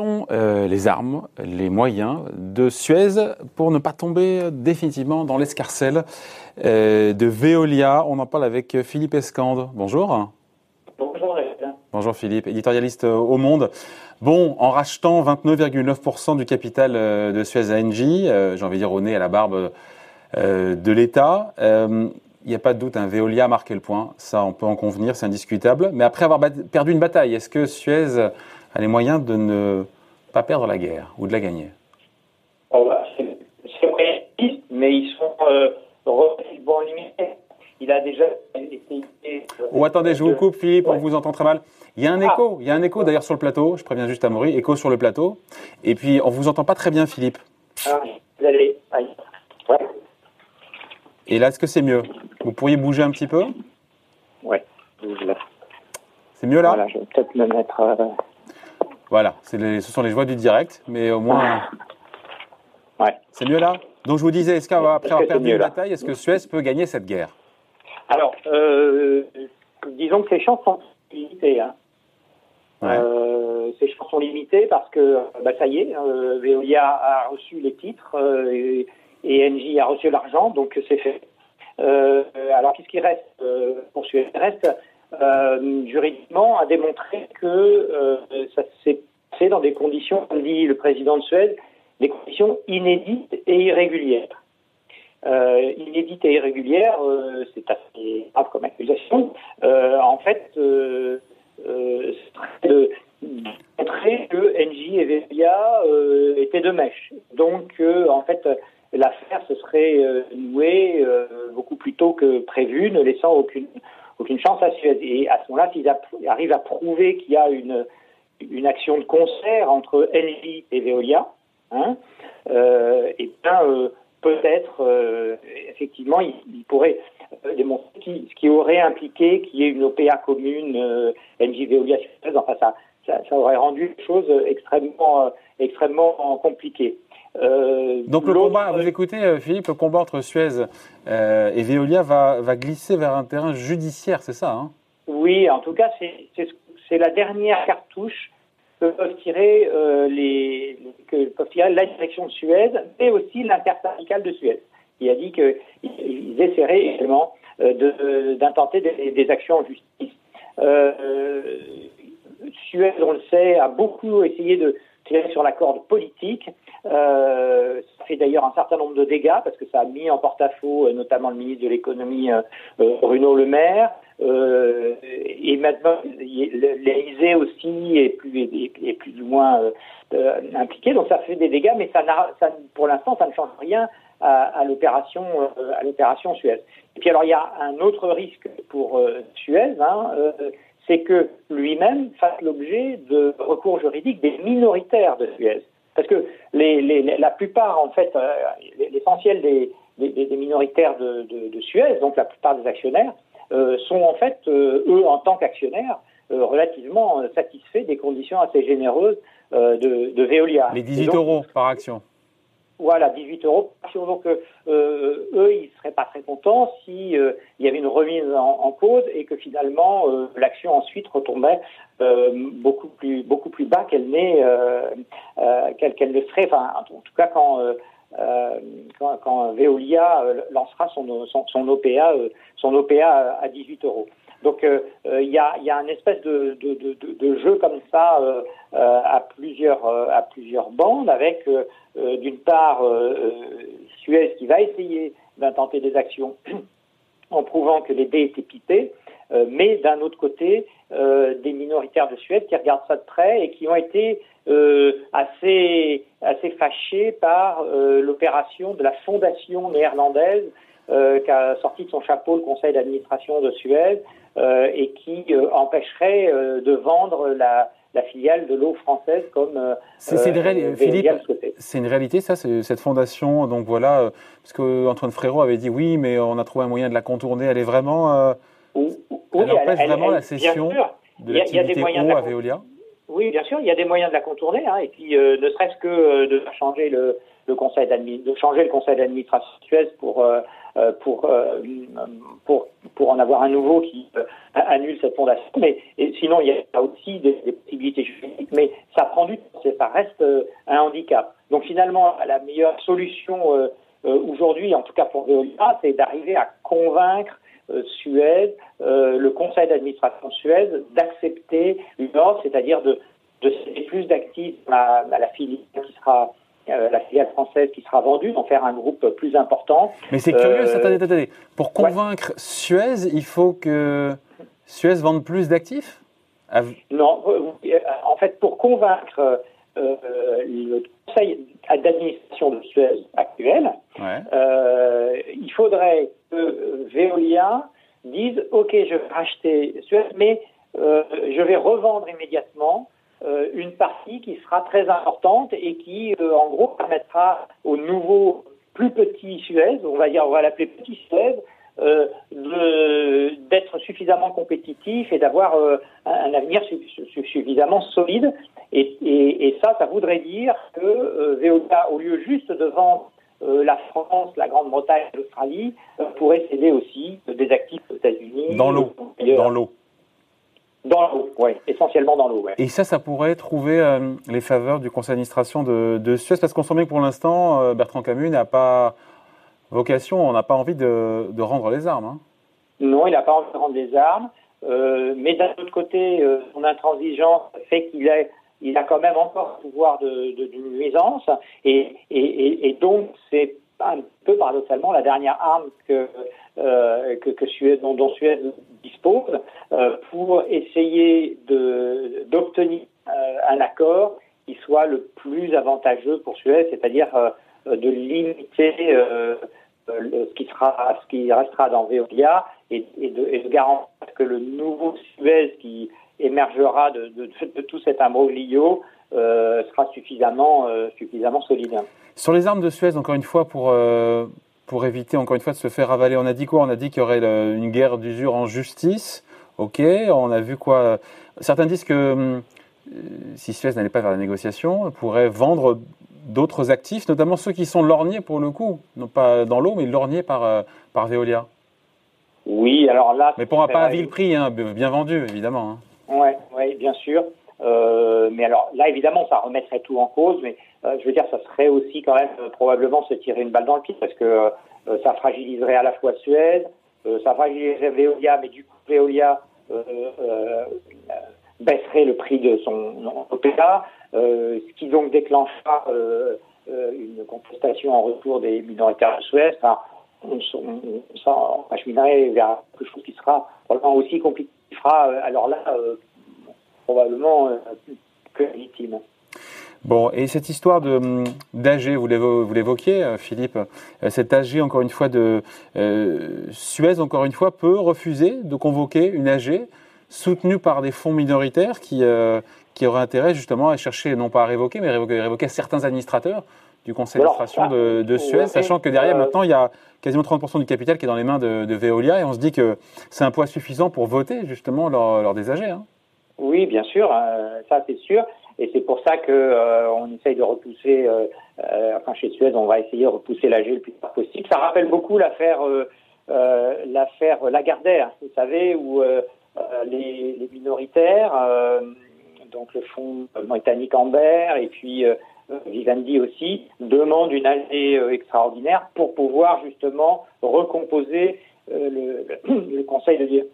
sont euh, les armes, les moyens de Suez pour ne pas tomber définitivement dans l'escarcelle euh, de Veolia. On en parle avec Philippe Escande. Bonjour. Bonjour. Bonjour Philippe, éditorialiste au Monde. Bon, en rachetant 29,9% du capital euh, de Suez à Engie, j'ai envie de dire au nez à la barbe de l'État, il n'y a pas de doute, un Veolia a marqué le point. Ça, on peut en convenir, c'est indiscutable. Mais après avoir perdu une bataille, est-ce que Suez a les moyens de ne pas perdre la guerre ou de la gagner? Oh, bah, C'est vrai, mais ils sont euh, relativement limités. Il a déjà été. Euh, oh, attendez, je vous coupe, Philippe, on vous entend très mal. Il y a un ah. écho, il y a un écho d'ailleurs sur le plateau, je préviens juste à Maury, écho sur le plateau. Et puis, on vous entend pas très bien, Philippe. Ah, vous allez. Ouais. Et là, est-ce que c'est mieux? Vous pourriez bouger un petit peu? Ouais, bouge là. C'est mieux là? Voilà, je vais peut-être me mettre. Euh, voilà, ce sont les joies du direct, mais au moins. Ouais. C'est mieux là? Donc je vous disais, est-ce qu'après avoir perdu une bataille, est-ce que Suez peut gagner cette guerre? Alors, euh, disons que ces chances sont limitées. Hein. Euh, ces chances sont limitées parce que, bah, ça y est, Veolia a reçu les titres et, et NJ a reçu l'argent, donc c'est fait. alors qu'est-ce qui reste pour Suez Il reste euh, juridiquement a démontré que euh, ça s'est fait dans des conditions, comme dit le président de Suède, des conditions inédites et irrégulières. Euh, inédites et irrégulières, euh, c'est assez grave comme accusation. Euh, en fait, euh, de montrer que NJ et Veolia étaient de mèche. Donc, en fait, l'affaire se serait nouée beaucoup plus tôt que prévu, ne laissant aucune aucune chance à Suez. Et à ce moment-là, s'ils arrivent à prouver qu'il y a une, une action de concert entre Engie et Veolia, hein, euh, et bien euh, peut-être euh, effectivement ils, pourraient démontrer ce qui aurait impliqué qu'il y ait une OPA commune Engie Veolia Suez. Enfin ça, ça, ça, aurait rendu les choses extrêmement extrêmement compliquées. Euh, Donc le combat, vous écoutez euh, Philippe, le combat entre Suez euh, et Veolia va, va, glisser vers un terrain judiciaire, c'est ça hein? Oui, en tout cas, c'est la dernière cartouche que peuvent tirer, les, que peuvent tirer la direction de Suez, mais aussi l'intersyndicale de Suez, qui a dit qu'ils essaieraient également d'intenter des, des, actions en justice. Suez, on le sait, a beaucoup essayé de sur la corde politique euh, ça fait d'ailleurs un certain nombre de dégâts parce que ça a mis en porte-à-faux euh, notamment le ministre de l'économie euh, Bruno Le Maire. et maintenant, l'Élysée aussi est plus, est, plus ou moins impliqué, donc ça fait des dégâts, mais ça, pour l'instant, ça ne change rien à, l'opération à Suez. Et puis alors, il y a un autre risque pour Suez, hein, c'est que lui-même fasse l'objet de recours juridiques des minoritaires de Suez. Parce que les, les, la plupart, en fait, euh, l'essentiel des, des, des, minoritaires de, de, de, Suez, donc la plupart des actionnaires, euh, sont en fait, euh, eux, en tant qu'actionnaires, relativement satisfaits des conditions assez généreuses de, de Veolia. Les 18 euros par action. Voilà, 18 euros. Donc, euh, eux, ils seraient pas très contents si euh, y avait une remise en, cause et que finalement euh, l'action ensuite retombait beaucoup plus beaucoup plus bas qu'elle n'est qu'elle ne serait. En tout cas, quand quand, quand, Veolia lancera son, son, son OPA son OPA à 18 euros. Donc il y, a, y a une espèce de, jeu comme ça à plusieurs à plusieurs bandes avec euh, d'une part euh, euh, Suez qui va essayer d'intenter des actions en prouvant que les dés étaient pipés, mais d'un autre côté, des minoritaires de Suède qui regardent ça de près et qui ont été assez fâchés par l'opération de la fondation néerlandaise qui a sorti de son chapeau le conseil d'administration de Suez et qui empêcherait de vendre la, la filiale de l'eau française comme euh, c'est une, une réalité ça cette fondation. Donc voilà euh, parce que Antoine Frérot avait dit oui mais on a trouvé un moyen de la contourner elle est vraiment euh, oui, elle empêche vraiment la cession de l'activité eau à Veolia oui bien sûr il y a des moyens de la contourner hein, et puis ne serait-ce que de changer le, le conseil de changer le conseil d'administration pour pour, pour, pour en avoir un nouveau qui annule cette fondation. Mais et sinon, il y a aussi des, possibilités juridiques, mais ça prend du temps, ça reste un handicap. Donc finalement, la meilleure solution aujourd'hui, en tout cas pour Veolia, c'est d'arriver à convaincre Suez, le conseil d'administration de Suez, d'accepter une offre, c'est-à-dire de, de céder plus d'actifs à, la filiale qui sera euh, la filiale française qui sera vendue, d'en faire un groupe plus important. Mais c'est curieux, euh, attendez, attendez. Pour convaincre Suez, il faut que Suez vende plus d'actifs? Non, euh, en fait, pour convaincre le conseil d'administration de Suez actuel, il faudrait que Veolia dise Ok, je vais racheter Suez, mais je vais revendre immédiatement euh, une partie qui sera très importante et qui, euh, en gros, permettra au nouveau plus petit Suez, on va dire, on va l'appeler petit Suez, euh, d'être suffisamment compétitif et d'avoir un avenir suffisamment solide. Et, et, ça, ça voudrait dire que Veolia, au lieu juste de vendre la France, la Grande-Bretagne, l'Australie, pourrait céder aussi des actifs aux États-Unis. Dans l'eau. Dans l'eau. Dans l'eau, oui, essentiellement dans l'eau. Ouais. Et ça, ça pourrait trouver euh, les faveurs du conseil d'administration de, de, Suez, parce qu'on sent bien que pour l'instant, euh, Bertrand Camus n'a pas vocation, on n'a pas envie de, rendre les armes. Hein. Non, il n'a pas envie de rendre les armes, euh, mais d'un autre côté, euh, son intransigeance fait qu'il a, quand même encore le pouvoir de, nuisance, et, donc c'est un peu paradoxalement la dernière arme que, euh, dont, dont, Suez dispose pour essayer d'obtenir un accord qui soit le plus avantageux pour Suez, c'est-à-dire de limiter ce qui restera dans Veolia et, et, de, garantir que le nouveau Suez qui émergera de, tout cet imbroglio euh, sera suffisamment, euh, suffisamment solide. Sur les armes de Suez, encore une fois, pour, euh, pour éviter encore une fois de se faire avaler, on a dit quoi? On a dit qu'il y aurait une guerre d'usure en justice. Ok, on a vu quoi? Certains disent que hum, si Suez n'allait pas vers la négociation, on pourrait vendre d'autres actifs, notamment ceux qui sont lorgnés pour le coup, non pas dans l'eau, mais lorgnés par, par Veolia. Oui, alors là. Mais pour pas à vil prix, hein, bien vendu, évidemment. Hein. Oui, ouais, bien sûr. Euh, mais alors là, évidemment, ça remettrait tout en cause, mais euh, je veux dire, ça serait aussi quand même euh, probablement se tirer une balle dans le pied parce que ça fragiliserait à la fois Suez, ça fragiliserait Veolia, mais du coup, Veolia baisserait le prix de son OPA, ce qui donc déclenchera une contestation en retour des minoritaires de Suez. Enfin, on, on, on, acheminerait vers quelque chose qui sera probablement aussi compliqué. alors là, probablement euh, que légitime. Bon, et cette histoire de d'AG, vous l'évoquiez, euh, Philippe, euh, cet AG, encore une fois, de Suez, encore une fois, peut refuser de convoquer une AG soutenue par des fonds minoritaires qui, qui auraient intérêt justement à chercher, non pas à révoquer, mais à révoquer, certains administrateurs du conseil d'administration de, de, Suez, sachant que derrière, maintenant, il y a quasiment 30% du capital qui est dans les mains de, de Veolia, et on se dit que c'est un poids suffisant pour voter justement lors, lors des AG. Hein. Oui, bien sûr, euh, ça c'est sûr. Et c'est pour ça que euh, on essaye de repousser, euh, enfin chez Suez, on va essayer de repousser l'AG le plus tard possible. Ça rappelle beaucoup l'affaire l'affaire Lagardère, vous savez, où les, les, minoritaires, donc le fonds britannique Amber et puis Vivendi aussi, demandent une AG extraordinaire pour pouvoir justement recomposer le, le, conseil de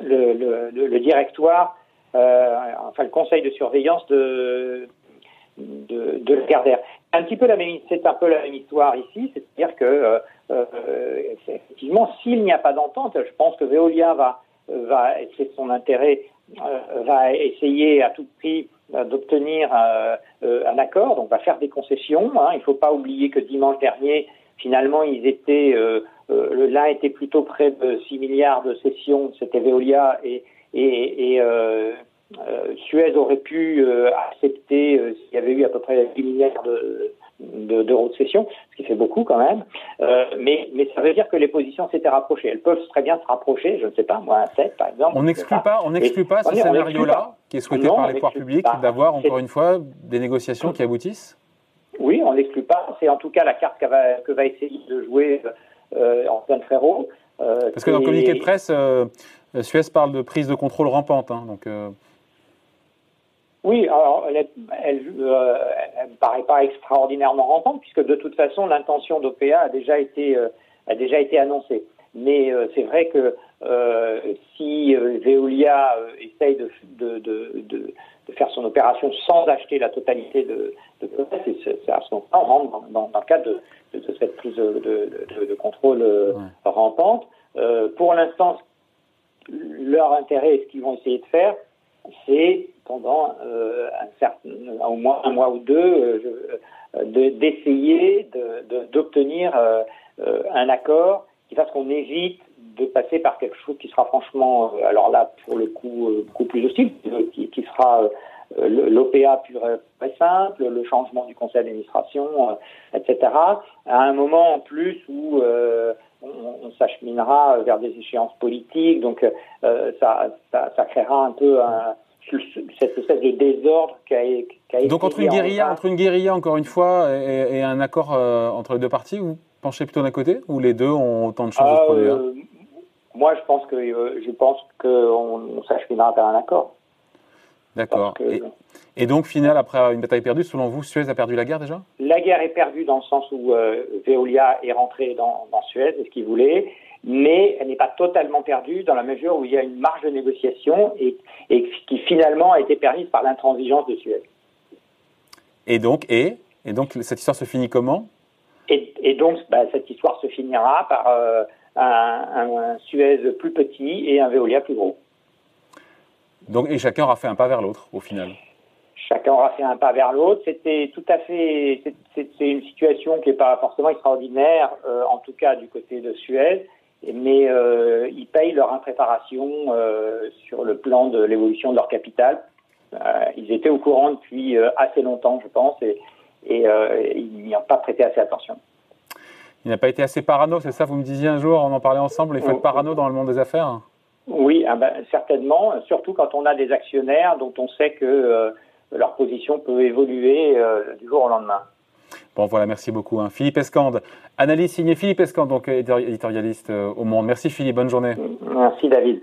le, le, directoire euh, enfin le conseil de surveillance de de, de. Un petit peu la même, c'est un peu la même histoire ici, c'est-à-dire que euh, euh, effectivement, s'il n'y a pas d'entente, je pense que Veolia va va c'est son intérêt, va essayer à tout prix d'obtenir un accord, donc va faire des concessions. Hein. Il ne faut pas oublier que dimanche dernier, finalement, ils étaient l'un était plutôt près de 6 milliards de cessions, c'était Veolia, et euh, euh, Suez aurait pu euh, accepter euh, s'il y avait eu à peu près 10 milliards de, d'euros de, de cession, ce qui fait beaucoup quand même. Euh, mais, mais ça veut dire que les positions s'étaient rapprochées. Elles peuvent très bien se rapprocher, je ne sais pas, moi, un 7 par exemple. On n'exclut pas, on n'exclut pas ce scénario-là, qui est souhaité par les pouvoirs publics, d'avoir encore une fois des négociations qui aboutissent Oui, on n'exclut pas. C'est en tout cas la carte que va, que va essayer de jouer euh, Antoine Frérot. Parce que dans le communiqué de presse, Suez parle de prise de contrôle rampante. Hein, donc, oui, alors elle, elle, me paraît pas extraordinairement rampante puisque de toute façon l'intention d'OPA a déjà été a déjà été annoncée. Mais c'est vrai que si Veolia essaye de, de, de, de faire son opération sans acheter la totalité de, de c'est à ce moment-là on rentre dans, dans, le cadre de, cette prise de, contrôle euh, rampante. Euh, pour l'instant, leur intérêt et ce qu'ils vont essayer de faire, c'est pendant euh, un au moins un mois ou deux, d'essayer d'obtenir un accord qui fasse qu'on évite de passer par quelque chose qui sera franchement, euh, alors là, pour le coup, euh, beaucoup plus hostile, euh, qui, qui sera l'OPA pur et simple, le changement du conseil d'administration, etc. À un moment en plus où on, on s'acheminera vers des échéances politiques, donc ça, ça, ça, créera un peu un, cette espèce de désordre qui a, qui a Donc entre une guérilla, entre une guérilla encore une fois et, et un accord entre les deux parties, vous penchez plutôt d'un côté ou les deux ont autant de chances de se produire? Moi, je pense que euh, je pense qu'on on, s'acheminera vers un accord. D'accord. Et, donc, final, après une bataille perdue, selon vous, Suez a perdu la guerre déjà? La guerre est perdue dans le sens où euh, Veolia est rentré dans, Suez, c'est ce qu'il voulait, mais elle n'est pas totalement perdue dans la mesure où il y a une marge de négociation et, et qui finalement a été permise par l'intransigeance de Suez. Et donc, et, et donc cette histoire se finit comment? Et, donc, bah, cette histoire se finira par euh, un, Suez plus petit et un Veolia plus gros. Donc, et chacun aura fait un pas vers l'autre au final Chacun aura fait un pas vers l'autre. C'était tout à fait. C'est une situation qui n'est pas forcément extraordinaire, euh, en tout cas du côté de Suez, mais euh, ils payent leur impréparation euh, sur le plan de l'évolution de leur capital. ils étaient au courant depuis assez longtemps, je pense, et, et ils n'y ont pas prêté assez attention. Il n'a pas été assez parano, c'est ça Vous me disiez un jour, on en parlait ensemble, il faut être parano dans le monde des affaires? Oui, ah ben, certainement, surtout quand on a des actionnaires dont on sait que euh, leur position peut évoluer euh, du jour au lendemain. Bon, voilà, merci beaucoup. Hein. Philippe Escande, analyse signée Philippe Escande, donc éditorialiste euh, au Monde. Merci Philippe, bonne journée. Merci David.